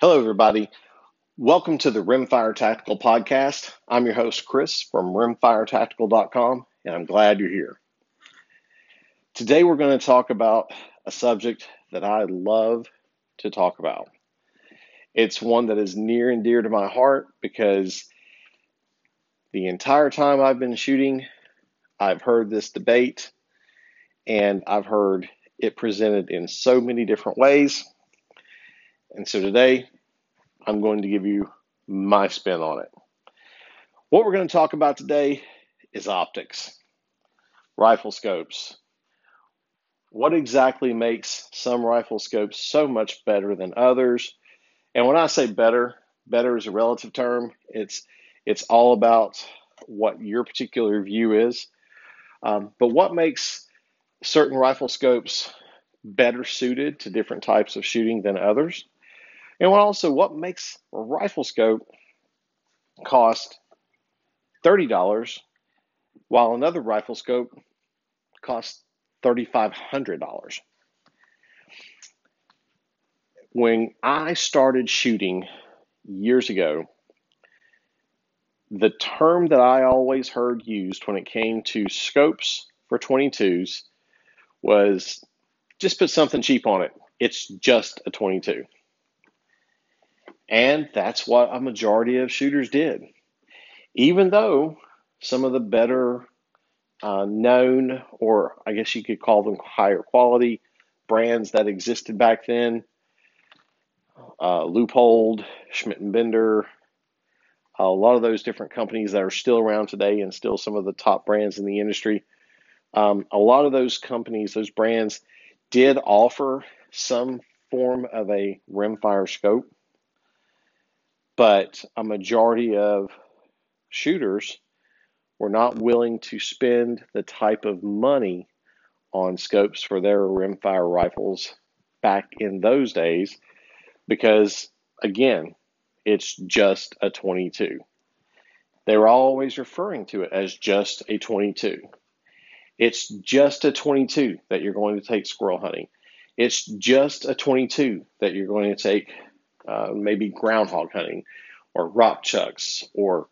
Hello, everybody. Welcome to the Rimfire Tactical Podcast. I'm your host, Chris from rimfiretactical.com, and I'm glad you're here. Today, we're going to talk about a subject that I love to talk about. It's one that is near and dear to my heart because the entire time I've been shooting, I've heard this debate and I've heard it presented in so many different ways and so today, I'm going to give you my spin on it. What we're going to talk about today is optics, rifle scopes. What exactly makes some rifle scopes so much better than others? And when I say better, better is a relative term. It's it's all about what your particular view is. Um, but what makes certain rifle scopes better suited to different types of shooting than others? And also, what makes a rifle scope cost $30 while another rifle scope costs $3,500? When I started shooting years ago, the term that I always heard used when it came to scopes for 22s was just put something cheap on it. It's just a 22. And that's what a majority of shooters did. Even though some of the better uh, known, or I guess you could call them higher quality brands that existed back then, uh, Schmidt and Bender, a lot of those different companies that are still around today and still some of the top brands in the industry. Um, a lot of those companies, those brands, did offer some form of a rimfire scope but a majority of shooters were not willing to spend the type of money on scopes for their rimfire rifles back in those days because, again, it's just a 22. They were always referring to it as just a 22. It's just a 22 that you're going to take squirrel hunting. It's just a 22 that you're going to take uh, maybe groundhog hunting or rock chucks, or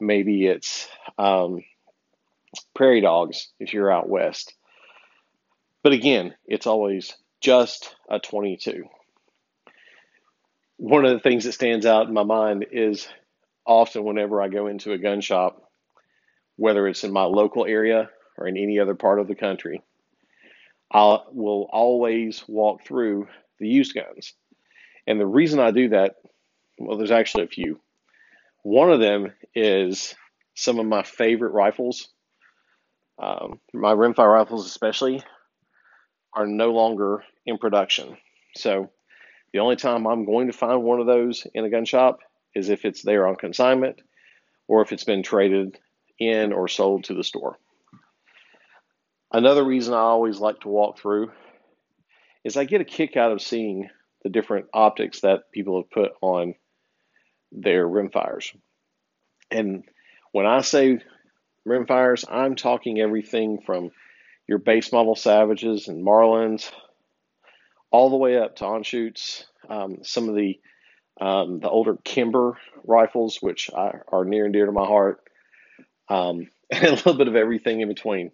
maybe it's um, prairie dogs if you're out west. But again, it's always just a 22. One of the things that stands out in my mind is often whenever I go into a gun shop, whether it's in my local area or in any other part of the country, I will always walk through the used guns. And the reason I do that, well, there's actually a few. One of them is some of my favorite rifles. Um, my rimfire rifles, especially, are no longer in production. So the only time I'm going to find one of those in a gun shop is if it's there on consignment or if it's been traded in or sold to the store. Another reason I always like to walk through is I get a kick out of seeing the different optics that people have put on their rimfires. And when I say rimfires, I'm talking everything from your base model Savages and Marlins all the way up to Anschutz, um, some of the um, the older Kimber rifles, which I, are near and dear to my heart, um, and a little bit of everything in between.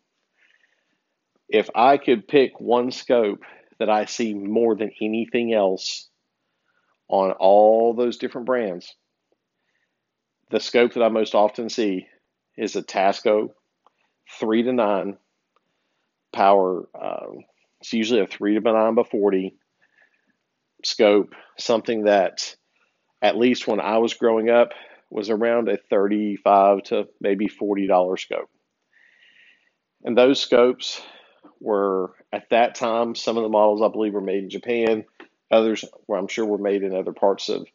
If I could pick one scope that I see more than anything else on all those different brands, the scope that I most often see is a Tasco 3 to 9 power. Uh, it's usually a 3 to 9 by 40 scope, something that at least when I was growing up was around a 35 to maybe $40 scope. And those scopes were at that time, some of the models I believe were made in Japan, others I'm sure were made in other parts of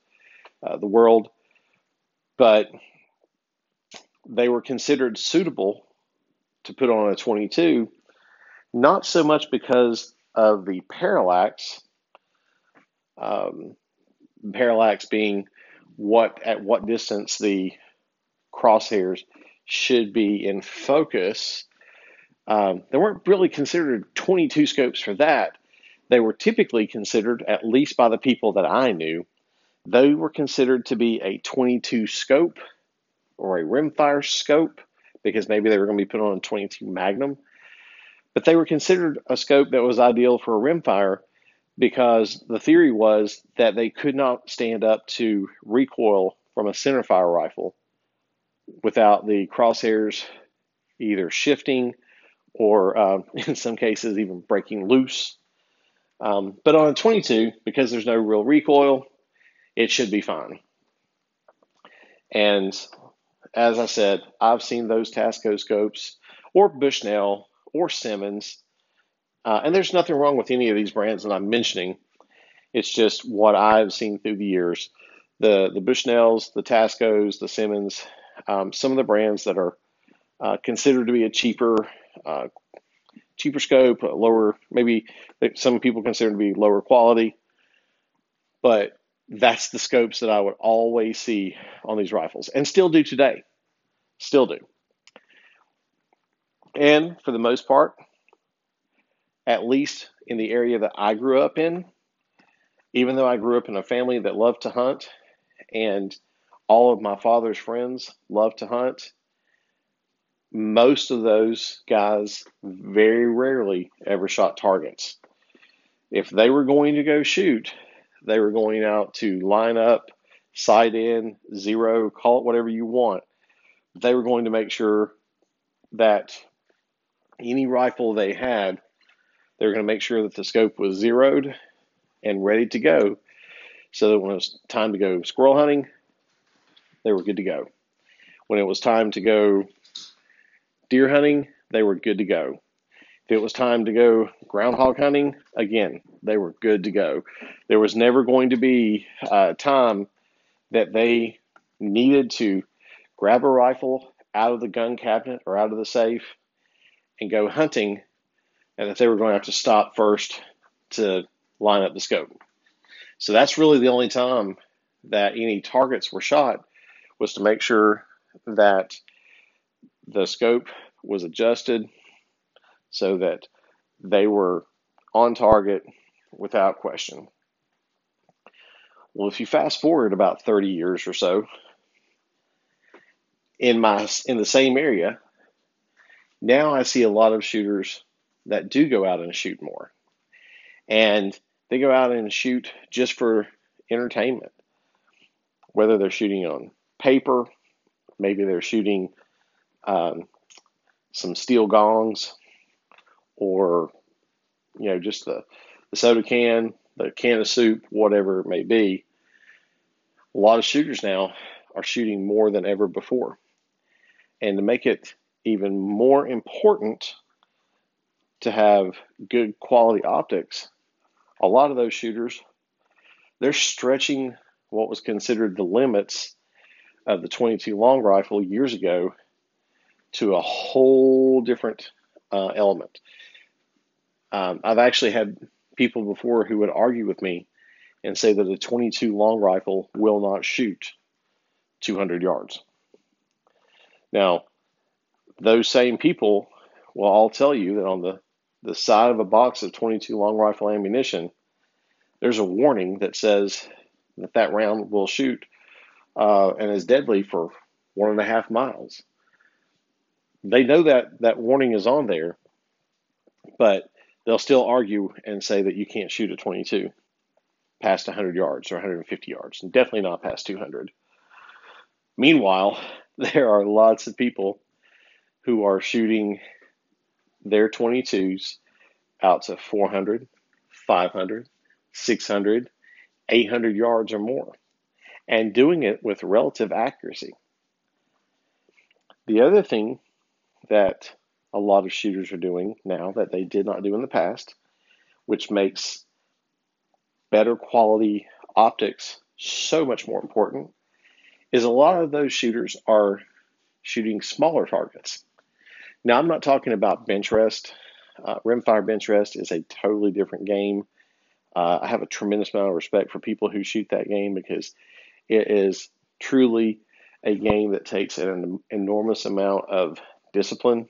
uh, the world, but they were considered suitable to put on a 22, not so much because of the parallax, um, parallax being what at what distance the crosshairs should be in focus. Um, they weren't really considered 22 scopes for that. They were typically considered, at least by the people that I knew, They were considered to be a 22 scope or a rimfire scope because maybe they were going to be put on a 22 Magnum. But they were considered a scope that was ideal for a rimfire because the theory was that they could not stand up to recoil from a centerfire rifle without the crosshairs either shifting or, uh, in some cases, even breaking loose. Um, but on a 22, because there's no real recoil, it should be fine. And as I said, I've seen those Tasco scopes or Bushnell or Simmons, uh, and there's nothing wrong with any of these brands that I'm mentioning. It's just what I've seen through the years. The the Bushnells, the Tascos, the Simmons, um, some of the brands that are uh, considered to be a cheaper uh, cheaper scope, lower maybe some people consider to be lower quality, but that's the scopes that I would always see on these rifles and still do today. Still do. And for the most part, at least in the area that I grew up in, even though I grew up in a family that loved to hunt and all of my father's friends loved to hunt, most of those guys very rarely ever shot targets. If they were going to go shoot, they were going out to line up, sight in, zero, call it whatever you want. They were going to make sure that any rifle they had, they were going to make sure that the scope was zeroed and ready to go so that when it was time to go squirrel hunting, they were good to go. When it was time to go deer hunting, they were good to go. If it was time to go groundhog hunting, again, they were good to go. There was never going to be a time that they needed to grab a rifle out of the gun cabinet or out of the safe and go hunting, and that they were going to have to stop first to line up the scope. So that's really the only time that any targets were shot was to make sure that the scope was adjusted so that they were on target without question. Well, if you fast forward about 30 years or so, in my in the same area, now I see a lot of shooters that do go out and shoot more. And they go out and shoot just for entertainment. Whether they're shooting on paper, maybe they're shooting um, some steel gongs, or you know just the, the soda can, the can of soup, whatever it may be. A lot of shooters now are shooting more than ever before. And to make it even more important to have good quality optics, a lot of those shooters, they're stretching what was considered the limits of the 22 long rifle years ago to a whole different uh, element. Um, I've actually had people before who would argue with me and say that a 22 long rifle will not shoot 200 yards. Now, those same people will all tell you that on the, the side of a box of 22 long rifle ammunition, there's a warning that says that that round will shoot uh, and is deadly for one and a half miles. They know that that warning is on there, but they'll still argue and say that you can't shoot a 22 past 100 yards or 150 yards, and definitely not past 200. Meanwhile, there are lots of people who are shooting their 22s out to 400, 500, 600, 800 yards or more, and doing it with relative accuracy. The other thing that a lot of shooters are doing now that they did not do in the past, which makes better quality optics so much more important, is a lot of those shooters are shooting smaller targets. Now, I'm not talking about bench rest. Uh, rimfire bench rest is a totally different game. Uh, I have a tremendous amount of respect for people who shoot that game because it is truly a game that takes an enormous amount of discipline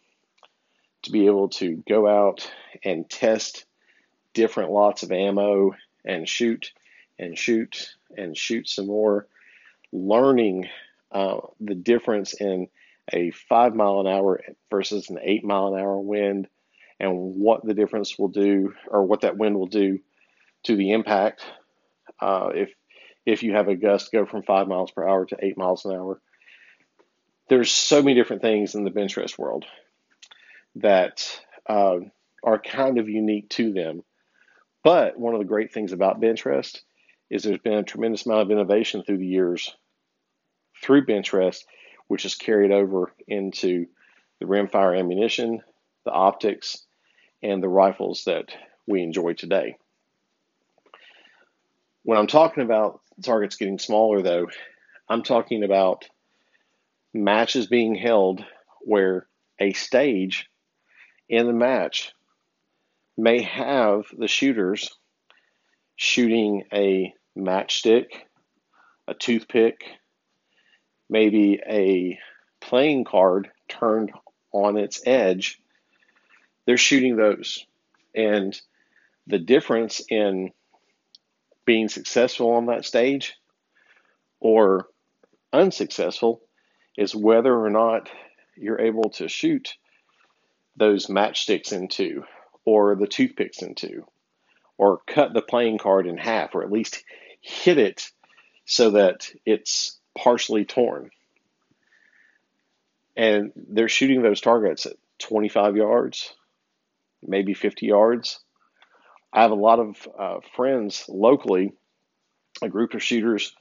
to be able to go out and test different lots of ammo and shoot and shoot and shoot some more, learning uh, the difference in a five mile an hour versus an eight mile an hour wind and what the difference will do or what that wind will do to the impact uh, if if you have a gust go from five miles per hour to eight miles an hour. There's so many different things in the bench rest world that uh, are kind of unique to them. But one of the great things about bench rest is there's been a tremendous amount of innovation through the years through bench rest, which is carried over into the rimfire ammunition, the optics, and the rifles that we enjoy today. When I'm talking about targets getting smaller, though, I'm talking about matches being held where a stage in the match may have the shooters shooting a matchstick, a toothpick, maybe a playing card turned on its edge. They're shooting those. And the difference in being successful on that stage or unsuccessful is whether or not you're able to shoot those matchsticks into or the toothpicks into or cut the playing card in half or at least hit it so that it's partially torn. And they're shooting those targets at 25 yards, maybe 50 yards. I have a lot of uh, friends locally, a group of shooters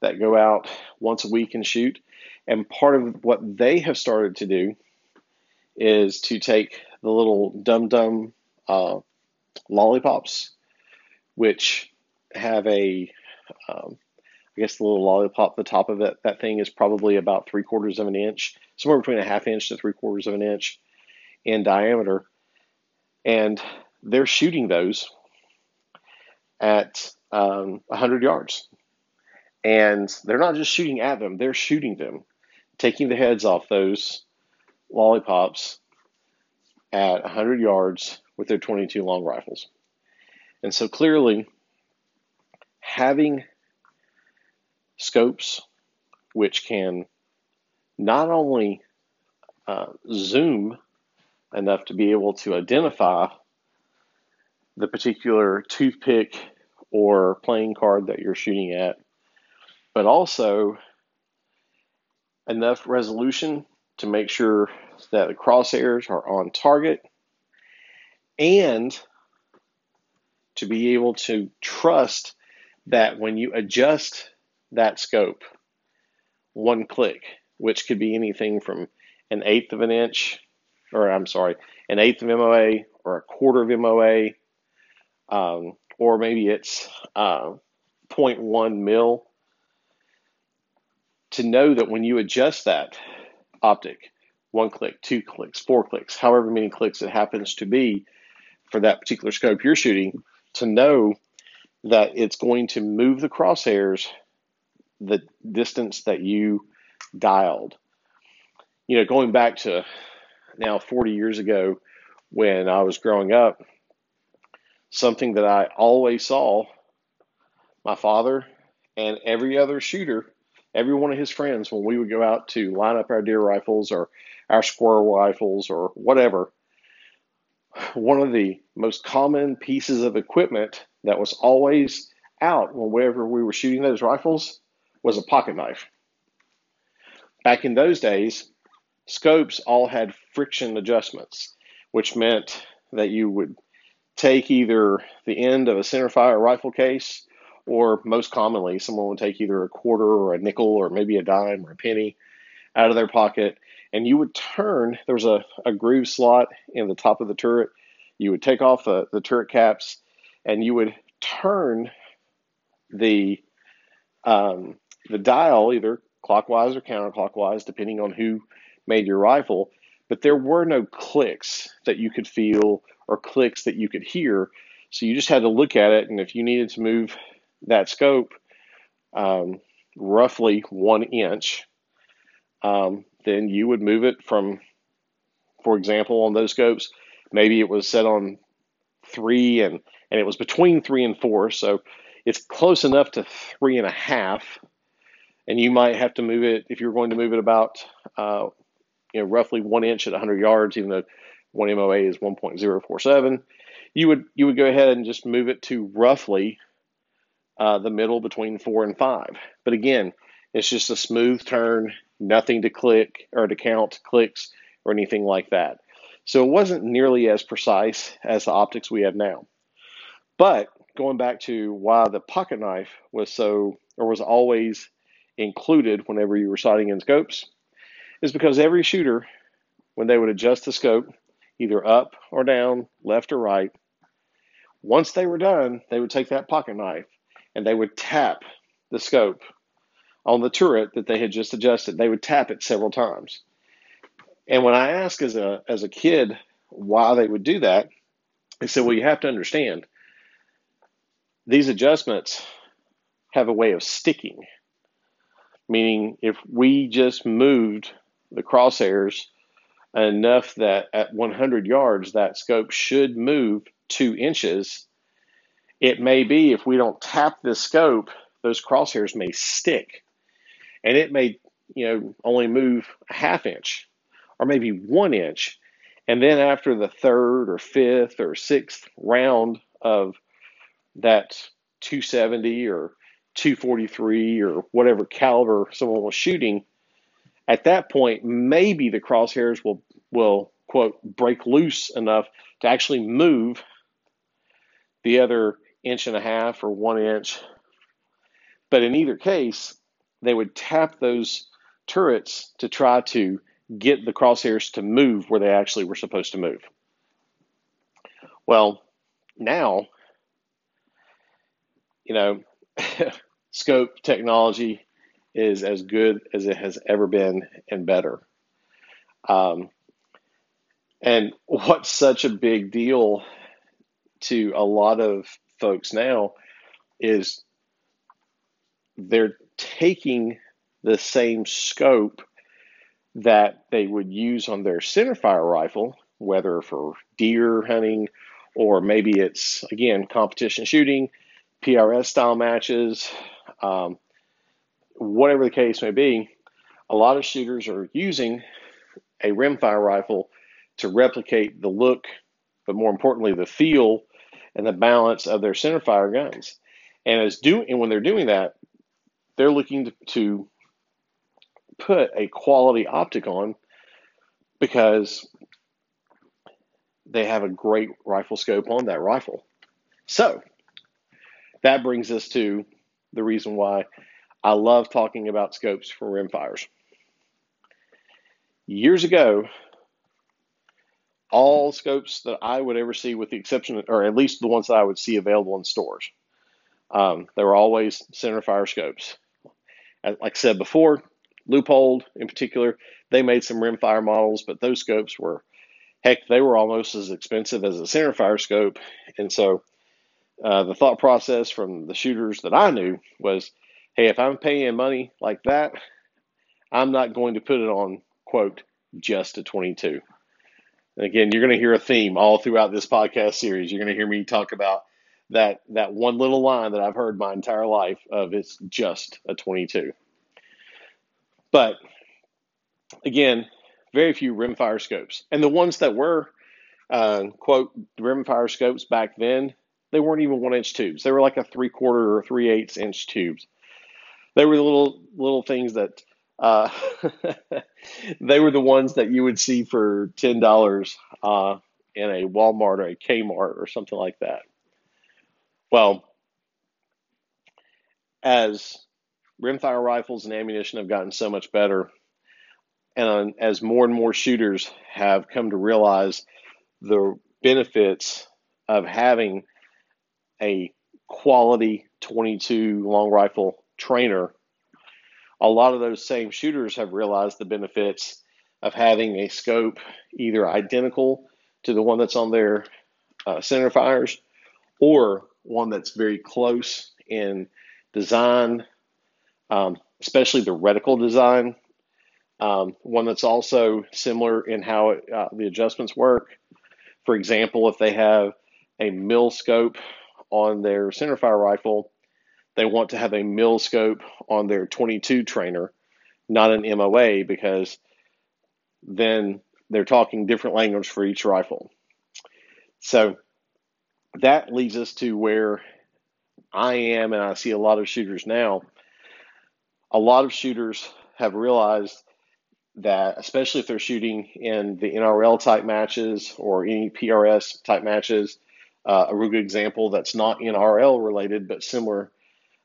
that go out once a week and shoot. And part of what they have started to do is to take the little dum dum uh, lollipops, which have a, um, I guess the little lollipop, the top of it, that thing is probably about three quarters of an inch, somewhere between a half inch to three quarters of an inch in diameter. And they're shooting those at um, 100 yards. And they're not just shooting at them, they're shooting them, taking the heads off those lollipops at 100 yards with their 22 long rifles. And so clearly, having scopes which can not only uh, zoom enough to be able to identify the particular toothpick or playing card that you're shooting at, but also enough resolution to make sure that the crosshairs are on target and to be able to trust that when you adjust that scope one click, which could be anything from an eighth of an inch, or I'm sorry, an eighth of MOA or a quarter of MOA, um, or maybe it's uh, 0.1 mil, to know that when you adjust that optic, one click, two clicks, four clicks, however many clicks it happens to be for that particular scope you're shooting, to know that it's going to move the crosshairs the distance that you dialed. You know, going back to now 40 years ago when I was growing up, something that I always saw my father and every other shooter, every one of his friends, when we would go out to line up our deer rifles or our squirrel rifles or whatever, one of the most common pieces of equipment that was always out whenever we were shooting those rifles was a pocket knife. Back in those days, scopes all had friction adjustments, which meant that you would take either the end of a centerfire rifle case, or most commonly, someone would take either a quarter or a nickel or maybe a dime or a penny out of their pocket, and you would turn. There was a, a groove slot in the top of the turret. You would take off the, the turret caps, and you would turn the um, the dial either clockwise or counterclockwise, depending on who made your rifle. But there were no clicks that you could feel or clicks that you could hear. So you just had to look at it, and if you needed to move that scope um, roughly one inch, um, then you would move it from, for example, on those scopes, maybe it was set on three and and it was between three and four. So it's close enough to three and a half, and you might have to move it if you're going to move it about uh, you know roughly one inch at 100 yards, even though one MOA is 1.047. You would you would go ahead and just move it to roughly uh, the middle between four and five. But again, it's just a smooth turn, nothing to click or to count clicks or anything like that. So it wasn't nearly as precise as the optics we have now. But going back to why the pocket knife was so or was always included whenever you were sighting in scopes is because every shooter, when they would adjust the scope, either up or down, left or right, once they were done, they would take that pocket knife and they would tap the scope on the turret that they had just adjusted. They would tap it several times. And when I asked as a as a kid why they would do that, they said, "Well, you have to understand these adjustments have a way of sticking. Meaning, if we just moved the crosshairs enough that at 100 yards that scope should move two inches, it may be if we don't tap this scope, those crosshairs may stick, and it may you know only move a half inch or maybe one inch. And then after the third or fifth or sixth round of that 270 or 243 or whatever caliber someone was shooting, at that point, maybe the crosshairs will, will quote, break loose enough to actually move the other inch and a half or one inch. But in either case, they would tap those turrets to try to get the crosshairs to move where they actually were supposed to move. Well, now, you know, scope technology is as good as it has ever been and better. Um, and what's such a big deal to a lot of folks now is they're taking the same scope that they would use on their centerfire rifle, whether for deer hunting or maybe it's, again, competition shooting, PRS style matches, um, whatever the case may be, a lot of shooters are using a rimfire rifle to replicate the look, but more importantly, the feel and the balance of their centerfire guns. And as do and when they're doing that, they're looking to, to put a quality optic on because they have a great rifle scope on that rifle. So that brings us to the reason why I love talking about scopes for rimfires. Years ago, all scopes that I would ever see, with the exception, or at least the ones that I would see available in stores, um, they were always centerfire scopes. Like I said before, Leupold in particular, they made some rimfire models, but those scopes were, heck, they were almost as expensive as a centerfire scope. And so uh, the thought process from the shooters that I knew was, hey, if I'm paying money like that, I'm not going to put it on, quote, just a 22. And again, you're going to hear a theme all throughout this podcast series. You're going to hear me talk about that that one little line that I've heard my entire life of it's just a 22. But again, very few rimfire scopes. And the ones that were, uh, quote, rimfire scopes back then, they weren't even one inch tubes. They were like a three quarter or three eighths inch tubes. They were the little little things that uh, they were the ones that you would see for ten dollars uh, in a Walmart or a Kmart or something like that. Well, as rimfire rifles and ammunition have gotten so much better. And as more and more shooters have come to realize the benefits of having a quality 22 long rifle trainer, a lot of those same shooters have realized the benefits of having a scope either identical to the one that's on their uh, center fires or one that's very close in design, um, especially the reticle design. Um, one that's also similar in how it, uh, the adjustments work. For example, if they have a mil scope on their centerfire rifle they want to have a mil scope on their 22 trainer, not an MOA, because then they're talking different language for each rifle. So that leads us to where I am, and I see a lot of shooters now. A lot of shooters have realized that, especially if they're shooting in the NRL type matches or any PRS type matches, uh, a real good example that's not NRL related but similar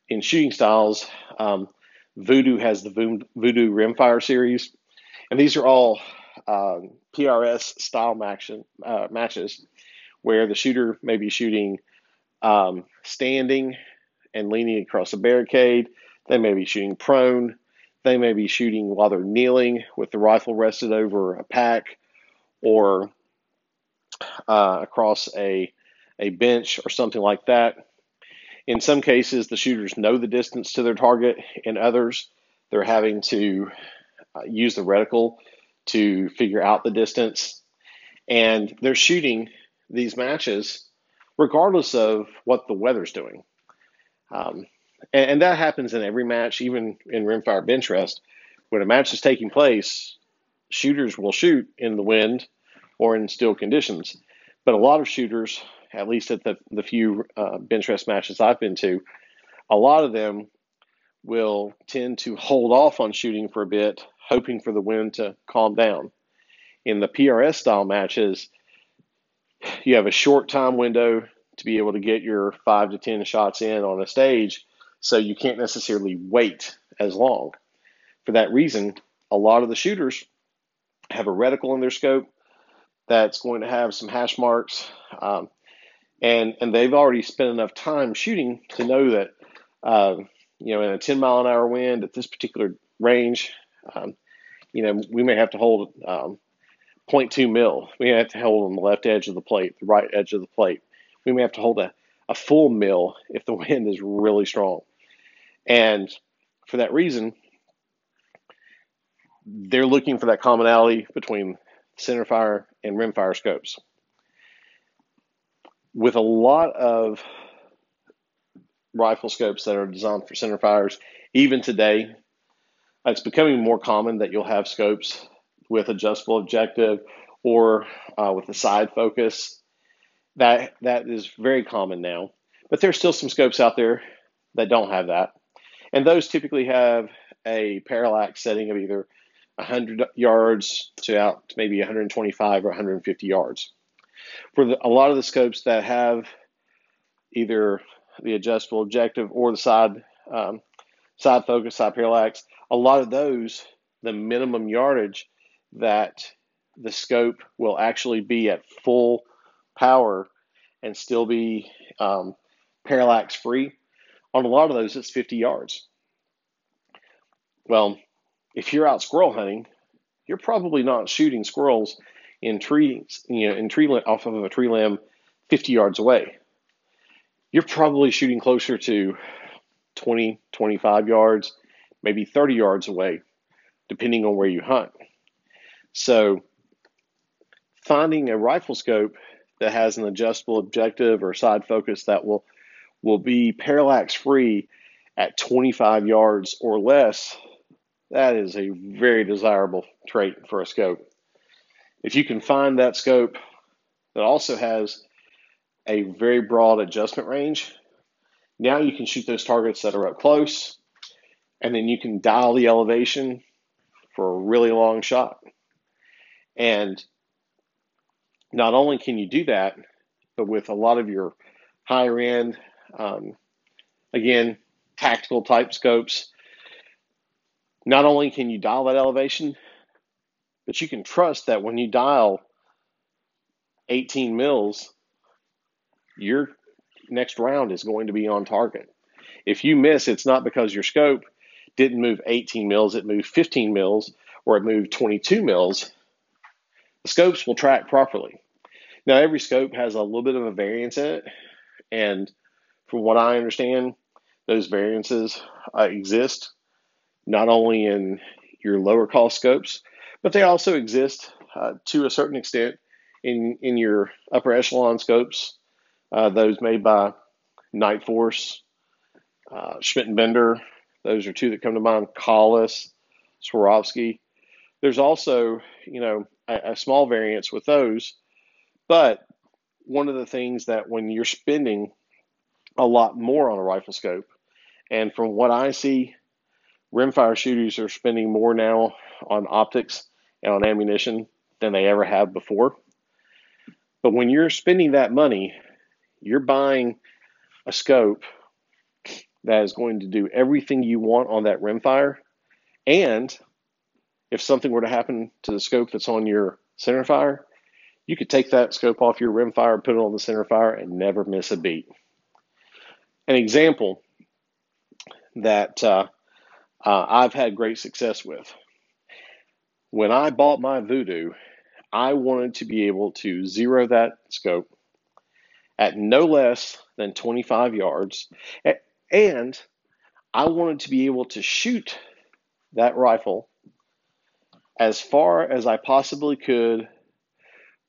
in shooting styles. Um, Vudoo has the Vudoo Rimfire series, and these are all um, PRS style match, uh, matches where the shooter may be shooting um, standing and leaning across a barricade. They may be shooting prone. They may be shooting while they're kneeling with the rifle rested over a pack or uh, across a, a bench or something like that. In some cases, the shooters know the distance to their target. In others, they're having to uh, use the reticle to figure out the distance. And they're shooting these matches regardless of what the weather's doing. Um, and, and, that happens in every match, even in rimfire bench rest. When a match is taking place, shooters will shoot in the wind or in still conditions. But a lot of shooters, at least at the, the few uh, bench rest matches I've been to, a lot of them will tend to hold off on shooting for a bit, hoping for the wind to calm down. In the PRS style matches, you have a short time window to be able to get your five to 10 shots in on a stage, so you can't necessarily wait as long. For that reason, a lot of the shooters have a reticle in their scope that's going to have some hash marks, um, and and they've already spent enough time shooting to know that uh, you know in a 10 mile an hour wind at this particular range, um, you know we may have to hold um, 0.2 mil. We may have to hold on the left edge of the plate, the right edge of the plate. We may have to hold a, a full mil if the wind is really strong. And for that reason, they're looking for that commonality between center fire and rim fire scopes. With a lot of rifle scopes that are designed for center fires, even today, it's becoming more common that you'll have scopes with adjustable objective or uh, with a side focus. That that is very common now, but there's still some scopes out there that don't have that, and those typically have a parallax setting of either 100 yards to out to maybe 125 or 150 yards. For the, a lot of the scopes that have either the adjustable objective or the side um, side focus, side parallax, a lot of those the minimum yardage that the scope will actually be at full power and still be um, parallax free. On a lot of those, it's 50 yards. Well, if you're out squirrel hunting, you're probably not shooting squirrels in trees, you know, in tree off of a tree limb 50 yards away. You're probably shooting closer to 20, 25 yards, maybe 30 yards away, depending on where you hunt. So finding a rifle scope that has an adjustable objective or side focus that will will be parallax free at 25 yards or less, that is a very desirable trait for a scope. If you can find that scope that also has a very broad adjustment range, now you can shoot those targets that are up close, and then you can dial the elevation for a really long shot. And not only can you do that, but with a lot of your higher end, um, again, tactical type scopes, not only can you dial that elevation, but you can trust that when you dial 18 mils, your next round is going to be on target. If you miss, it's not because your scope didn't move 18 mils, it moved 15 mils, or it moved 22 mils the scopes will track properly. Now, every scope has a little bit of a variance in it, and from what I understand, those variances uh, exist not only in your lower cost scopes, but they also exist uh, to a certain extent in in your upper echelon scopes, uh, those made by Nightforce, uh, Schmidt and Bender. Those are two that come to mind. Kahles, Swarovski. There's also, you know, a, a small variance with those, but one of the things that when you're spending a lot more on a rifle scope, and from what I see, rimfire shooters are spending more now on optics on ammunition than they ever have before. But when you're spending that money, you're buying a scope that is going to do everything you want on that rimfire. And if something were to happen to the scope that's on your centerfire, you could take that scope off your rimfire, put it on the centerfire, and never miss a beat. An example that uh, uh, I've had great success with. When I bought my Vudoo, I wanted to be able to zero that scope at no less than 25 yards. And I wanted to be able to shoot that rifle as far as I possibly could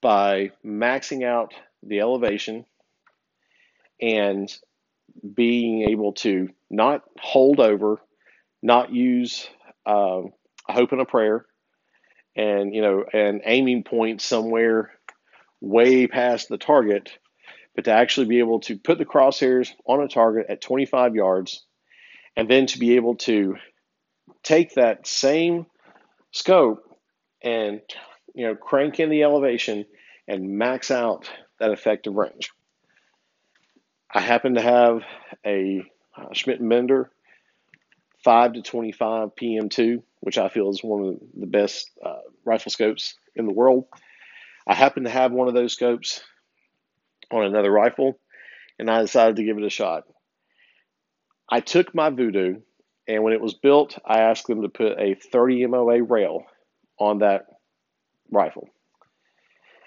by maxing out the elevation and being able to not hold over, not use uh, a hope and a prayer, and you know, an aiming point somewhere way past the target, but to actually be able to put the crosshairs on a target at 25 yards, and then to be able to take that same scope and you know crank in the elevation and max out that effective range. I happen to have a uh, Schmidt Bender 5 to 25 PM2, which I feel is one of the best uh, rifle scopes in the world. I happen to have one of those scopes on another rifle, and I decided to give it a shot. I took my Vudoo, and when it was built, I asked them to put a 30 MOA rail on that rifle.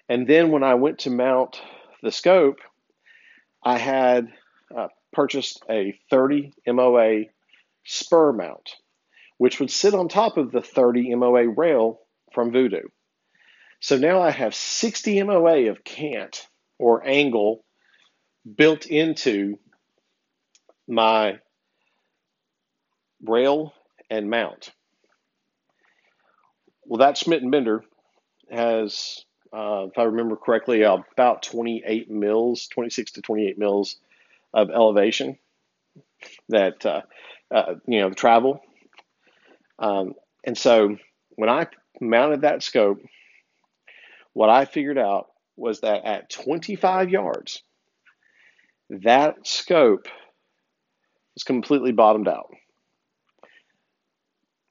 And then when I went to mount the scope, I had uh, purchased a 30 MOA Spuhr mount, which would sit on top of the 30 MOA rail from Vudoo. So now I have 60 MOA of cant or angle built into my rail and mount. Well, that Schmidt and Bender has uh, if I remember correctly, about 28 mils, 26 to 28 mils of elevation that, uh, uh, you know, travel. Um, and so when I mounted that scope, what I figured out was that at 25 yards, that scope was completely bottomed out.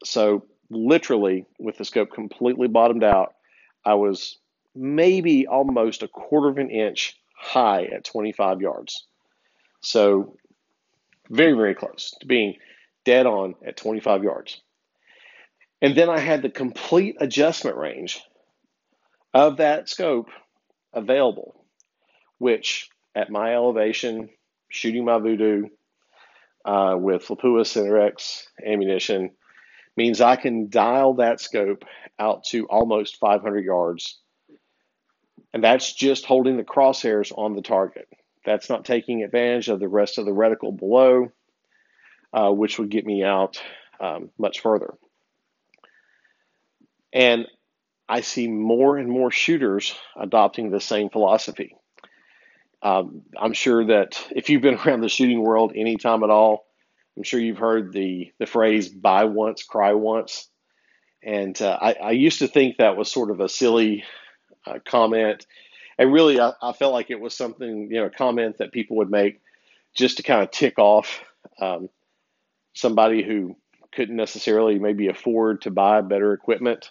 So, literally, with the scope completely bottomed out, I was maybe almost a quarter of an inch high at 25 yards. So, very, very close to being dead on at 25 yards. And then I had the complete adjustment range of that scope available, which at my elevation, shooting my Vudoo uh, with Lapua Center-X ammunition, means I can dial that scope out to almost 500 yards and that's just holding the crosshairs on the target. That's not taking advantage of the rest of the reticle below, uh, which would get me out um, much further. And I see more and more shooters adopting the same philosophy. Um, I'm sure that if you've been around the shooting world any time at all, I'm sure you've heard the, the phrase buy once, cry once. And uh, I, I used to think that was sort of a silly uh, comment. And really, I, I, felt like it was something, you know, a comment that people would make just to kind of tick off um, somebody who couldn't necessarily maybe afford to buy better equipment.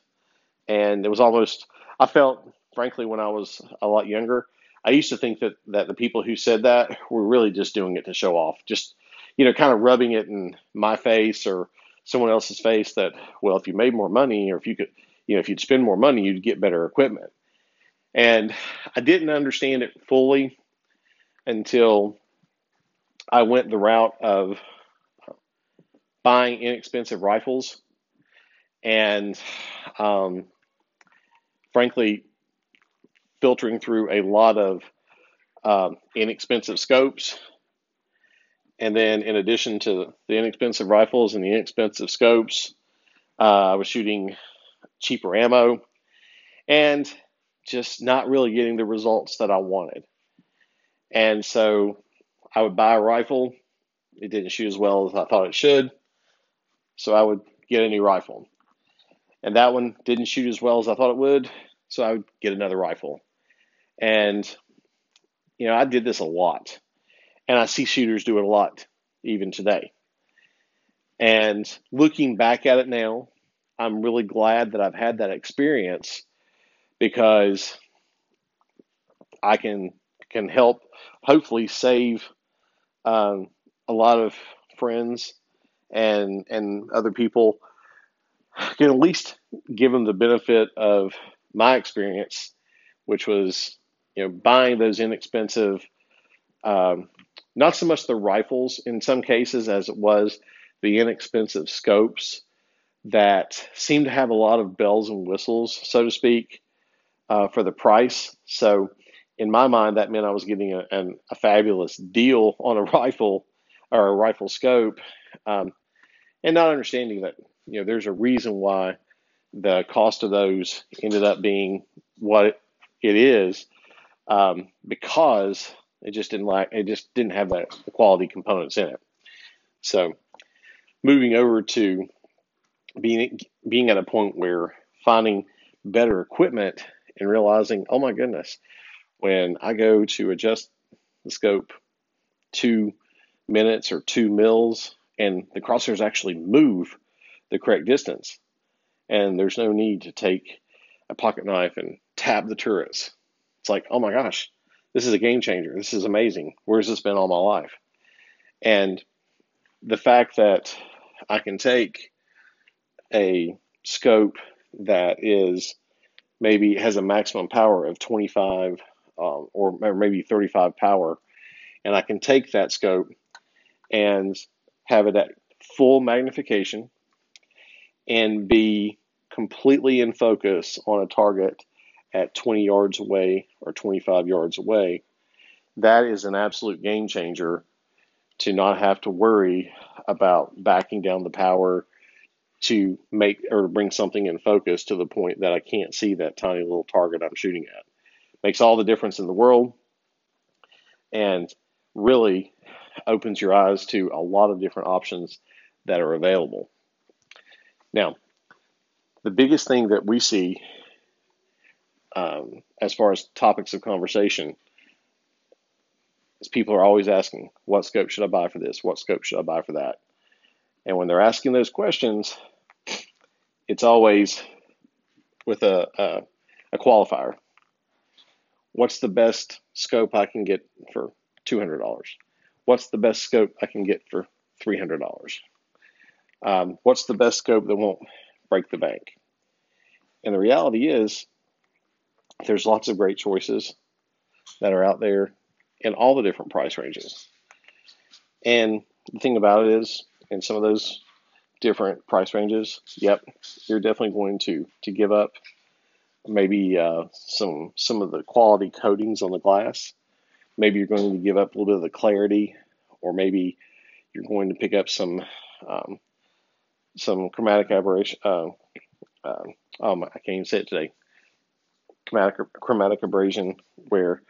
And it was almost, I felt, frankly, when I was a lot younger, I used to think that, that the people who said that were really just doing it to show off, just, you know, kind of rubbing it in my face or someone else's face that, well, if you made more money or if you could, you know, if you'd spend more money, you'd get better equipment. And I didn't understand it fully until I went the route of buying inexpensive rifles and, um, frankly, filtering through a lot of um, inexpensive scopes And then, in addition to the inexpensive rifles and the inexpensive scopes, uh, I was shooting cheaper ammo and just not really getting the results that I wanted. And so I would buy a rifle. It didn't shoot as well as I thought it should. So I would get a new rifle. And that one didn't shoot as well as I thought it would. So I would get another rifle. And, you know, I did this a lot. And I see shooters do it a lot even today. And looking back at it now, I'm really glad that I've had that experience because I can can help hopefully save um, a lot of friends and and other people can at least give them the benefit of my experience, which was you know buying those inexpensive, um, not so much the rifles in some cases as it was the inexpensive scopes that seem to have a lot of bells and whistles, so to speak, uh, for the price. So in my mind, that meant I was getting a, an, a fabulous deal on a rifle or a rifle scope, um, and not understanding that you know there's a reason why the cost of those ended up being what it is um, because it just didn't like it just didn't have that the quality components in it. So moving over to being being at a point where finding better equipment and realizing, oh my goodness, when I go to adjust the scope two minutes or two mils, and the crosshairs actually move the correct distance, and there's no need to take a pocket knife and tap the turrets. It's like, oh my gosh, this is a game changer. This is amazing. Where's this been all my life? And the fact that I can take a scope that is maybe has a maximum power of 25 um, or maybe 35 power, and I can take that scope and have it at full magnification and be completely in focus on a target at 20 yards away or 25 yards away. That is an absolute game changer to not have to worry about backing down the power to make or bring something in focus to the point that I can't see that tiny little target I'm shooting at. Makes all the difference in the world and really opens your eyes to a lot of different options that are available. Now, the biggest thing that we see um, as far as topics of conversation is people are always asking, what scope should I buy for this? What scope should I buy for that? And when they're asking those questions, it's always with a, a, a qualifier. What's the best scope I can get for $200? What's the best scope I can get for $300? Um, what's the best scope that won't break the bank? And the reality is, there's lots of great choices that are out there in all the different price ranges. And the thing about it is, in some of those different price ranges, yep, you're definitely going to to give up maybe uh, some some of the quality coatings on the glass. Maybe you're going to give up a little bit of the clarity, or maybe you're going to pick up some um, some chromatic aberration. Uh, uh, um, I can't even say it today. Chromatic chromatic abrasion, where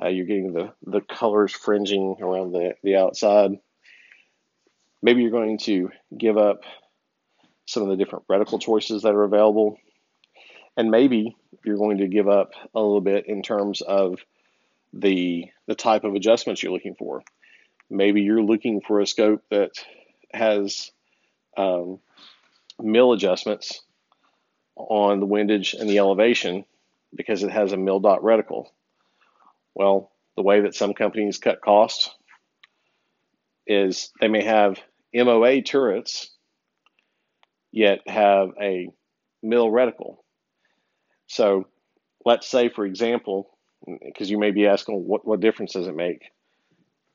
uh, you're getting the the colors fringing around the the outside Maybe you're going to give up some of the different reticle choices that are available. And maybe you're going to give up a little bit in terms of the, the type of adjustments you're looking for. Maybe you're looking for a scope that has um, mil adjustments on the windage and the elevation because it has a mil dot reticle. Well, the way that some companies cut costs is they may have MOA turrets, yet have a mil reticle. So let's say, for example, because you may be asking, what, what difference does it make?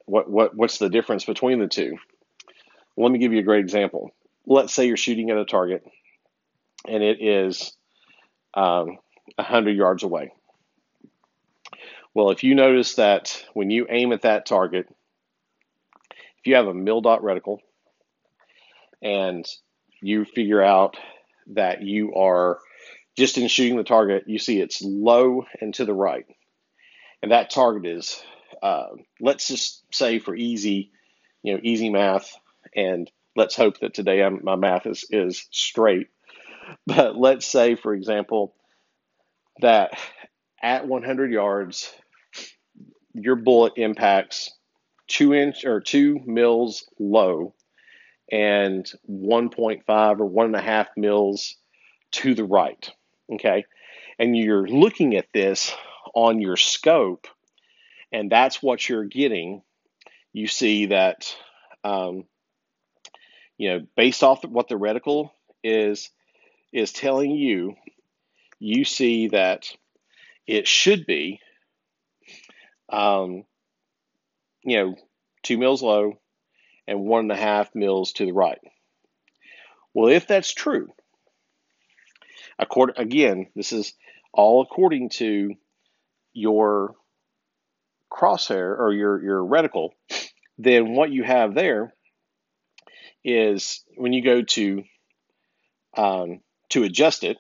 What, what, what's the difference between the two? Let me give you a great example. Let's say you're shooting at a target and it is um, 100 yards away. Well, if you notice that when you aim at that target, if you have a mil dot reticle and you figure out that you are just in shooting the target, you see it's low and to the right. And that target is, uh, let's just say for easy, you know, easy math, and let's hope that today I'm, my math is, is straight. But let's say, for example, that at 100 yards, your bullet impacts two inch or two mils low and 1.5 or one and a half mils to the right. Okay. And you're looking at this on your scope, and that's what you're getting. You see that, um, you know, based off what the reticle is is telling you, you see that it should be, um, you know, two mils low and one and a half mils to the right. Well, if that's true, according again, this is all according to your crosshair or your your reticle. Then what you have there is when you go to um, to adjust it.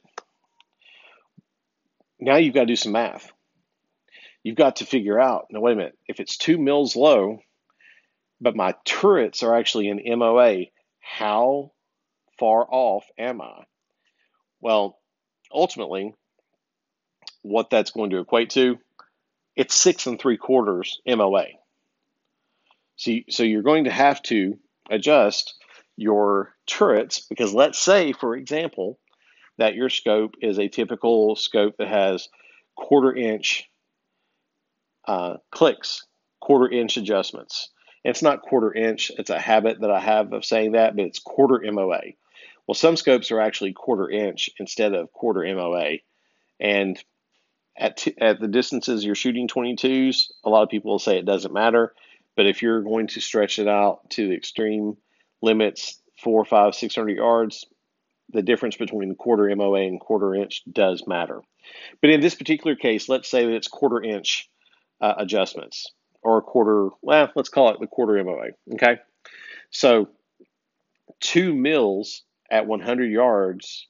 Now you've got to do some math. You've got to figure out. Now wait a minute. If it's two mils low, but my turrets are actually in MOA, how far off am I? Well, ultimately, what that's going to equate to, it's six and three quarters MOA. So, so you're going to have to adjust your turrets because let's say, for example, that your scope is a typical scope that has quarter inch uh, clicks, quarter inch adjustments. It's not quarter inch, it's a habit that I have of saying that, but it's quarter MOA. Well, some scopes are actually quarter inch instead of quarter MOA. And at, t- at the distances you're shooting 22s, a lot of people will say it doesn't matter. But if you're going to stretch it out to the extreme limits, four, five, six hundred yards, the difference between quarter MOA and quarter inch does matter. But in this particular case, let's say that it's quarter inch uh, adjustments or a quarter, well, let's call it the quarter MOA. Okay. So two mils at 100 yards,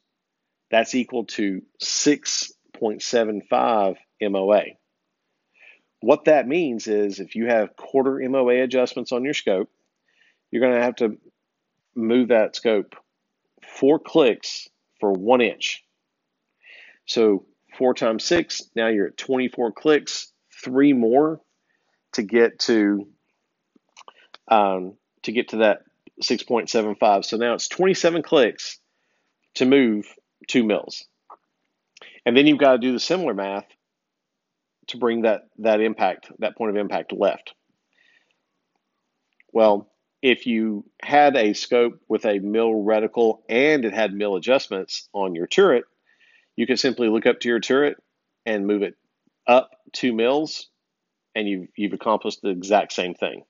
that's equal to 6.75 MOA. What that means is if you have quarter MOA adjustments on your scope, you're going to have to move that scope four clicks for one inch. So four times six, now you're at 24 clicks, three more to get to um, to get to that 6.75. So now it's 27 clicks to move two mils. And then you've got to do the similar math to bring that, that impact, that point of impact left. Well, if you had a scope with a mil reticle and it had mil adjustments on your turret, you could simply look up to your turret and move it up two mils and you've, you've accomplished the exact same thing.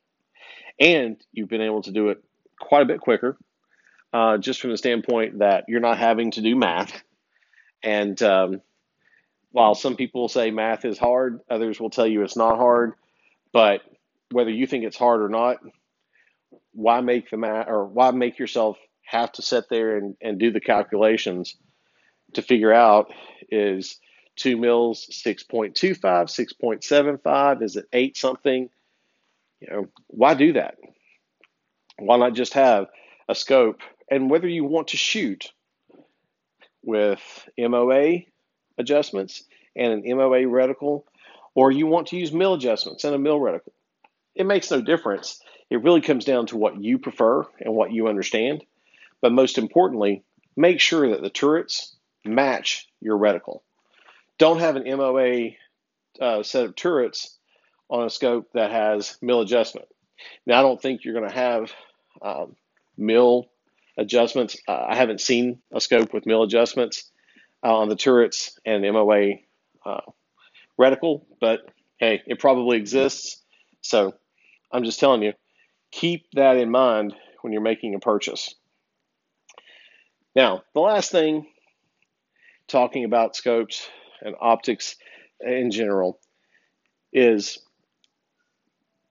And you've been able to do it quite a bit quicker, uh, just from the standpoint that you're not having to do math. And um, while some people say math is hard, others will tell you it's not hard. But whether you think it's hard or not, why make the math or why make yourself have to sit there and, and do the calculations to figure out is two mils 6.25 6.75 is it eight something? You know why do that? Why not just have a scope? And whether you want to shoot with moa adjustments and an moa reticle or you want to use mil adjustments and a mil reticle it makes no difference it really comes down to what you prefer and what you understand but most importantly make sure that the turrets match your reticle don't have an MOA uh, set of turrets on a scope that has mil adjustment. Now, I don't think you're going to have um, mil adjustments. Uh, I haven't seen a scope with mil adjustments uh, on the turrets and MOA uh, reticle, but hey, it probably exists. So I'm just telling you, keep that in mind when you're making a purchase. Now, the last thing talking about scopes and optics in general is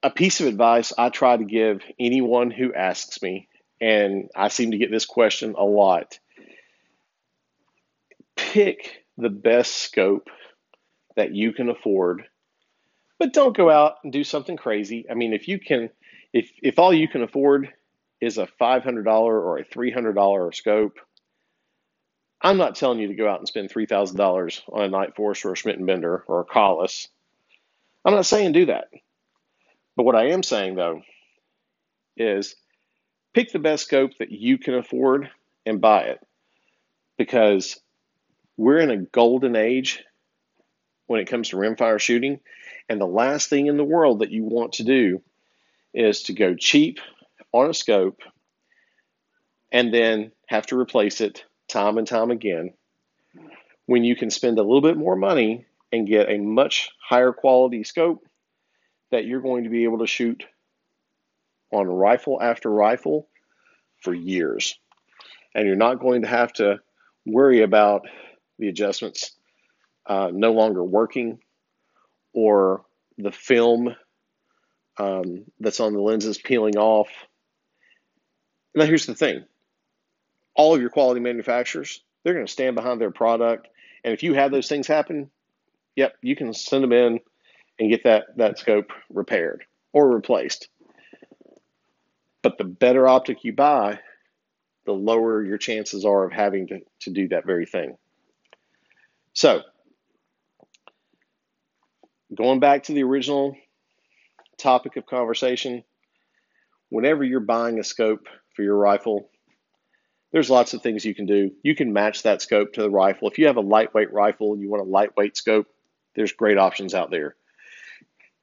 a piece of advice I try to give anyone who asks me, and I seem to get this question a lot pick the best scope that you can afford, but don't go out and do something crazy. I mean, if you can, if, if all you can afford is a $500 or a $300 scope, I'm not telling you to go out and spend $3,000 on a Nightforce or a Schmidt and Bender or a Kahles. I'm not saying do that. But what I am saying though is pick the best scope that you can afford and buy it because we're in a golden age when it comes to rimfire shooting. And the last thing in the world that you want to do is to go cheap on a scope and then have to replace it time and time again when you can spend a little bit more money and get a much higher quality scope that you're going to be able to shoot on rifle after rifle for years. And you're not going to have to worry about the adjustments uh, no longer working or the film um, that's on the lenses peeling off. Now, here's the thing all of your quality manufacturers, they're going to stand behind their product. And if you have those things happen, yep, you can send them in and get that, that scope repaired or replaced. But the better optic you buy, the lower your chances are of having to, to do that very thing. So, going back to the original topic of conversation, whenever you're buying a scope for your rifle, there's lots of things you can do. You can match that scope to the rifle. If you have a lightweight rifle and you want a lightweight scope, there's great options out there.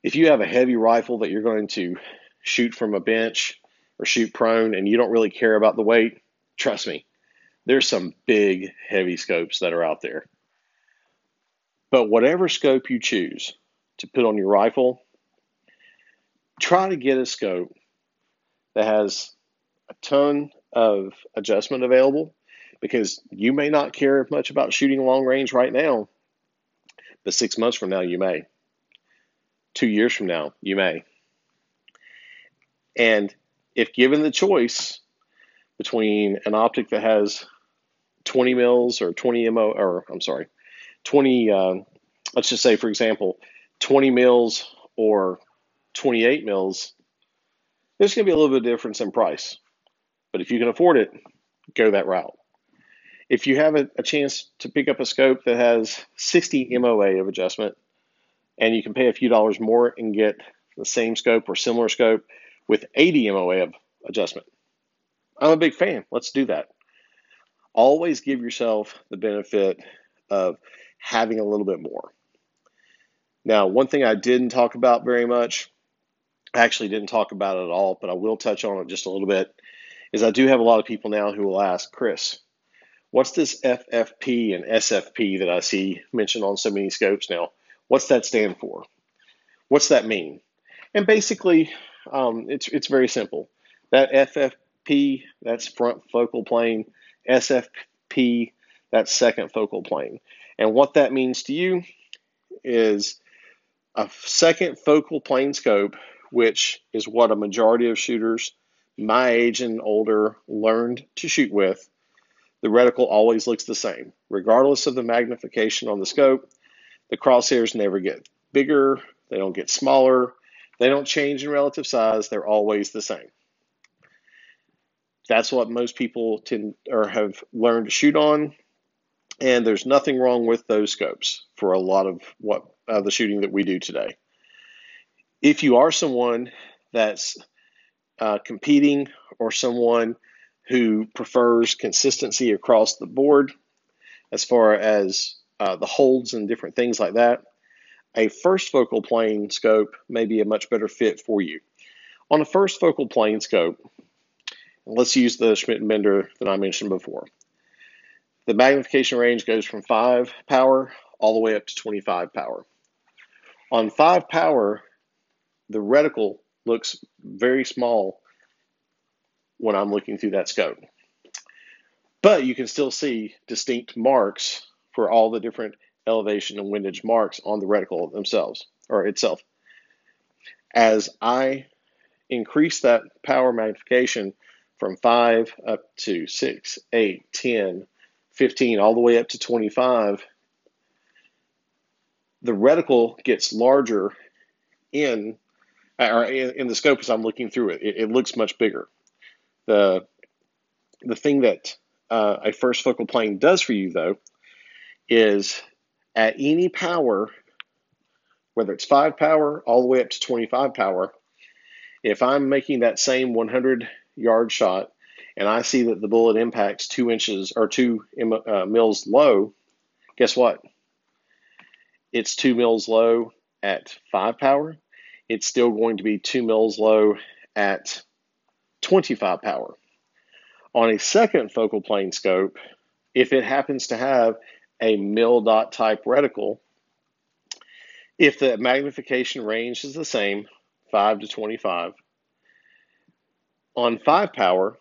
If you have a heavy rifle that you're going to shoot from a bench or shoot prone and you don't really care about the weight, trust me, there's some big, heavy scopes that are out there. But whatever scope you choose to put on your rifle, try to get a scope that has a ton of adjustment available because you may not care much about shooting long range right now, but six months from now, you may. Two years from now, you may. And if given the choice between an optic that has 20 mils or 20 mo, or I'm sorry, 20, uh, let's just say, for example, 20 mils or 28 mils, there's going to be a little bit of difference in price. But if you can afford it, go that route. If you have a, a chance to pick up a scope that has 60 MOA of adjustment, and you can pay a few dollars more and get the same scope or similar scope with 80 MOA of adjustment, I'm a big fan. Let's do that. Always give yourself the benefit of having a little bit more. Now, one thing I didn't talk about very much, Actually didn't talk about it at all, but I will touch on it just a little bit, is I do have a lot of people now who will ask, Chris, what's this FFP and SFP that I see mentioned on so many scopes now? What's that stand for? What's that mean? And basically, um, it's it's very simple. That FFP, that's front focal plane. SFP, that's second focal plane. And what that means to you is a second focal plane scope, which is what a majority of shooters my age and older learned to shoot with, the reticle always looks the same. Regardless of the magnification on the scope, the crosshairs never get bigger, they don't get smaller, they don't change in relative size, they're always the same. That's what most people tend or have learned to shoot on, and there's nothing wrong with those scopes for a lot of what uh, the shooting that we do today. If you are someone that's uh, competing or someone who prefers consistency across the board as far as uh, the holds and different things like that, a first focal plane scope may be a much better fit for you. On a first focal plane scope, let's use the Schmidt Bender that I mentioned before. The magnification range goes from 5 power all the way up to 25 power. On 5 power, the reticle looks very small when I'm looking through that scope. But you can still see distinct marks for all the different elevation and windage marks on the reticle themselves or itself. As I increase that power magnification from 5 up to 6, 8, 10, 15, all the way up to 25, the reticle gets larger in or in, the scope as I'm looking through it. It, it looks much bigger. The the thing that uh, a first focal plane does for you though is at any power, whether it's five power all the way up to 25 power, if I'm making that same 100 yard shot and I see that the bullet impacts two inches or two uh, mils low, guess what? It's two mils low at five power. It's still going to be two mils low at 25 power. On a second focal plane scope, if it happens to have a mil dot type reticle, if the magnification range is the same, 5 to 25, on 5 power,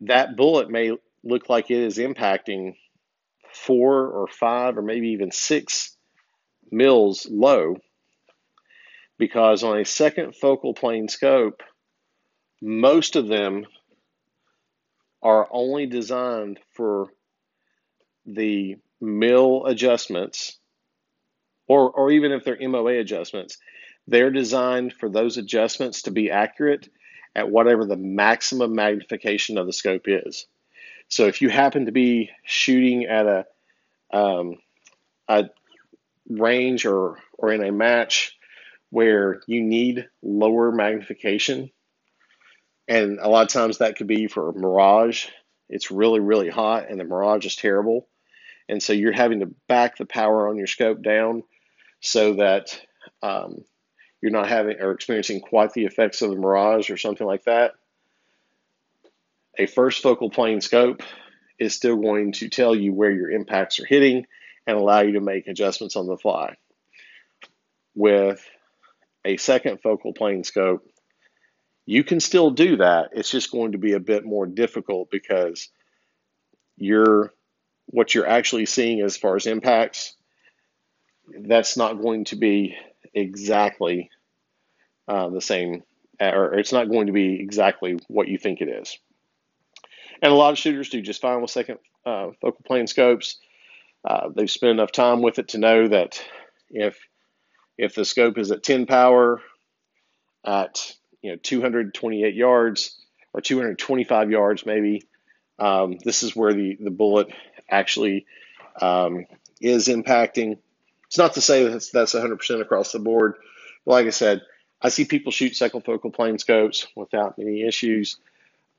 that bullet may look like it is impacting 4 or 5 or maybe even 6 mils low because on a second focal plane scope, most of them are only designed for the mil adjustments, or, or even if they're MOA adjustments, they're designed for those adjustments to be accurate at whatever the maximum magnification of the scope is. So if you happen to be shooting at a, um, a range or, or in a match where you need lower magnification, and a lot of times that could be for Mirage. It's really, really hot, and the Mirage is terrible. And so you're having to back the power on your scope down so that um, you're not having or experiencing quite the effects of the Mirage or something like that. A first focal plane scope is still going to tell you where your impacts are hitting and allow you to make adjustments on the fly. With a second focal plane scope, you can still do that. It's just going to be a bit more difficult because you're what you're actually seeing as far as impacts, that's not going to be exactly uh, the same, or it's not going to be exactly what you think it is. And a lot of shooters do just fine with second uh, focal plane scopes. Uh, they've spent enough time with it to know that if if the scope is at 10 power at you know 228 yards or 225 yards maybe, um, this is where the the bullet actually um, is impacting. It's not to say that that's, that's 100% across the board. But like I said, I see people shoot second focal plane scopes without any issues,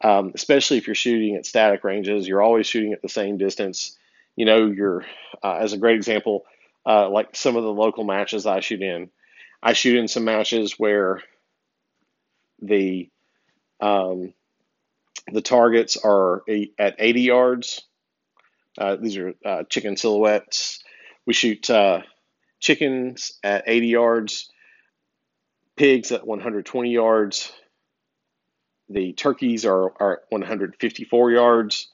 um, especially if you're shooting at static ranges. You're always shooting at the same distance. You know, you're, uh, as a great example, uh, like some of the local matches I shoot in. I shoot in some matches where the um, the targets are at 80 yards uh, these are uh, chicken silhouettes. We shoot uh, chickens at 80 yards, pigs at 120 yards. The turkeys are, are at 154 yards.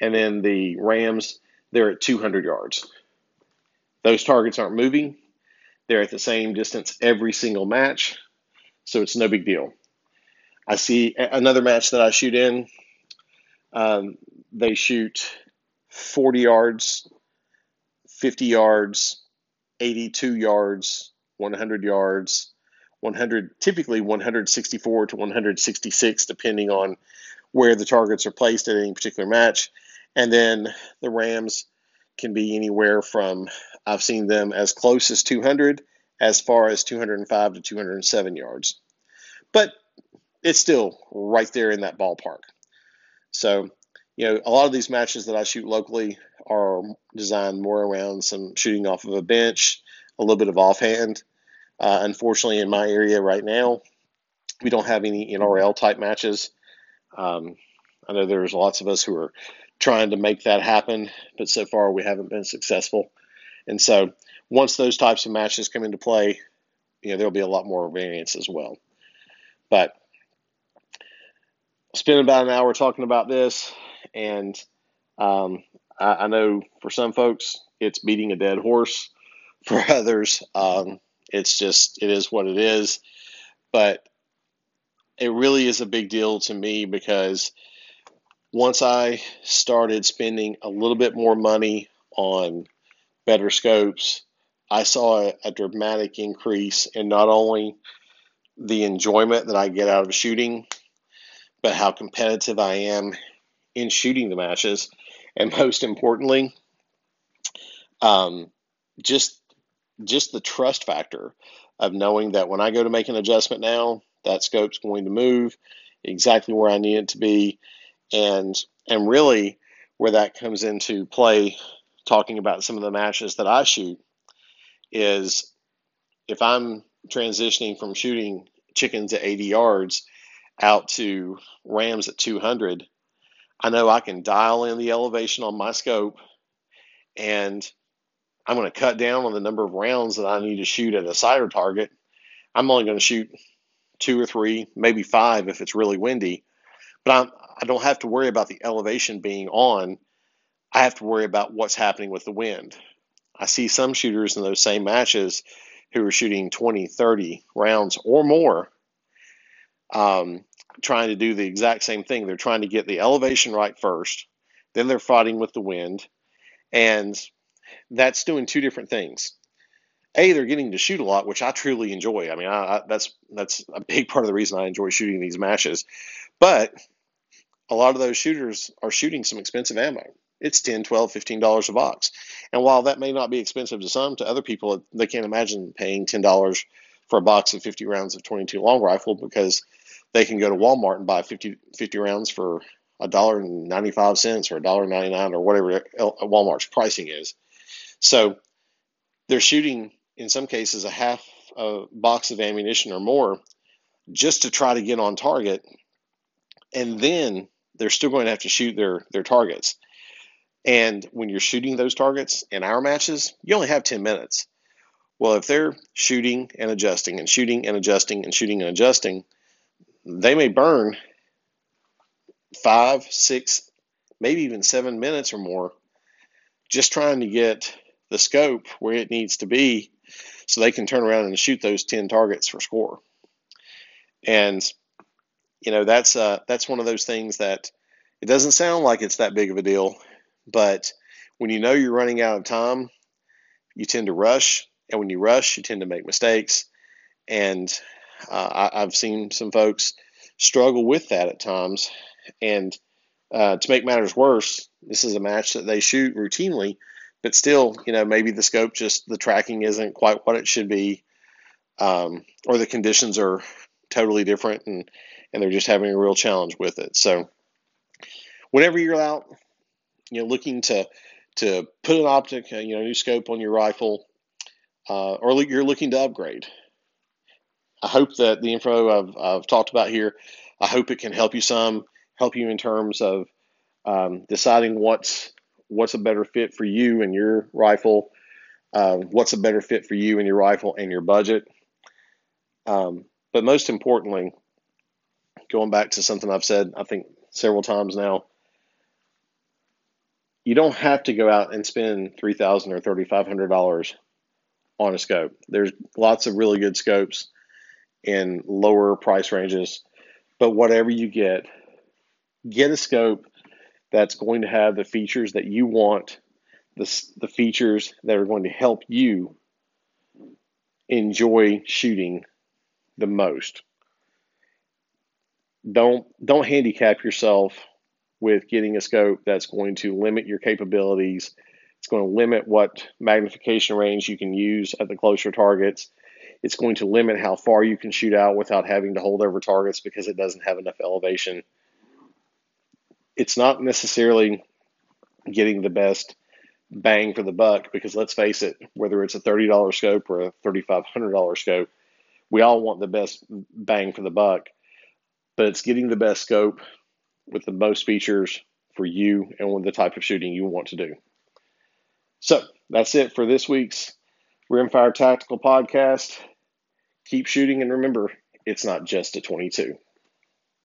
And then the rams, they're at 200 yards. Those targets aren't moving. They're at the same distance every single match. So it's no big deal. I see another match that I shoot in. Um, they shoot 40 yards, 50 yards, 82 yards, 100 yards, 100 typically 164 to 166 depending on where the targets are placed at any particular match. And then the Rams can be anywhere from I've seen them as close as 200 as far as 205 to 207 yards. But it's still right there in that ballpark. So you know, a lot of these matches that I shoot locally are designed more around some shooting off of a bench, a little bit of offhand. Uh, unfortunately, in my area right now, we don't have any NRL type matches. Um, I know there's lots of us who are trying to make that happen, but so far we haven't been successful. And so once those types of matches come into play, you know, there'll be a lot more variance as well. But spend about an hour talking about this. And um, I, I, know for some folks, it's beating a dead horse. For others, um, It's just, it is what it is. But it really is a big deal to me because once I started spending a little bit more money on better scopes, I saw a, a dramatic increase in not only the enjoyment that I get out of shooting, but how competitive I am in shooting the matches. And most importantly, um, just just the trust factor of knowing that when I go to make an adjustment now, that scope's going to move exactly where I need it to be, and and really where that comes into play, talking about some of the matches that I shoot, is if I'm transitioning from shooting chickens at 80 yards out to rams at 200, I know I can dial in the elevation on my scope and I'm going to cut down on the number of rounds that I need to shoot at a sighter target. I'm only going to shoot two or three, maybe five if it's really windy. But I'm, I don't have to worry about the elevation being on. I have to worry about what's happening with the wind. I see some shooters in those same matches who are shooting 20, 30 rounds or more, um, trying to do the exact same thing. They're trying to get the elevation right first, then they're fighting with the wind, and that's doing two different things. A, they're getting to shoot a lot, which I truly enjoy. I mean, I, I, that's that's a big part of the reason I enjoy shooting these matches. But a lot of those shooters are shooting some expensive ammo. It's 10 12 $15 a box. And while that may not be expensive to some, to other people, they can't imagine paying $10 for a box of 50 rounds of 22 long rifle because they can go to Walmart and buy 50, 50 rounds for a dollar and 95 cents or a dollar 99 or whatever Walmart's pricing is. So they're shooting, in some cases, a half a box of ammunition or more just to try to get on target. And then they're still going to have to shoot their, their targets. And when you're shooting those targets in our matches, you only have 10 minutes. Well, if they're shooting and adjusting and shooting and adjusting and shooting and adjusting, they may burn five, six, maybe even seven minutes or more just trying to get the scope where it needs to be so they can turn around and shoot those 10 targets for score. And you know, that's uh that's one of those things that it doesn't sound like it's that big of a deal, but when you know you're running out of time, you tend to rush, and when you rush, you tend to make mistakes. And uh, I, have seen some folks struggle with that at times. And uh, to make matters worse, this is a match that they shoot routinely, but still, you know, maybe the scope just the tracking isn't quite what it should be, um, or the conditions are totally different, and and they're just having a real challenge with it. So, whenever you're out, you know, looking to to put an optic, uh, you know, new scope on your rifle, uh, or you're looking to upgrade. I hope that the info I've, I've talked about here, I hope it can help you some, help you in terms of um, deciding what's what's a better fit for you and your rifle, uh, what's a better fit for you and your rifle and your budget. Um, but most importantly, going back to something I've said, I think several times now, you don't have to go out and spend three thousand or thirty five hundred dollars on a scope. There's lots of really good scopes in lower price ranges, but whatever you get, get a scope that's going to have the features that you want, the, the features that are going to help you enjoy shooting the most. Don't don't handicap yourself with getting a scope that's going to limit your capabilities. It's going to limit what magnification range you can use at the closer targets. It's going to limit how far you can shoot out without having to hold over targets because it doesn't have enough elevation it's not necessarily getting the best bang for the buck because let's face it, whether it's a $30 scope or a $3,500 scope, we all want the best bang for the buck, but it's getting the best scope with the most features for you and with the type of shooting you want to do. So that's it for this week's Rimfire Tactical Podcast. Keep shooting and remember, it's not just a 22.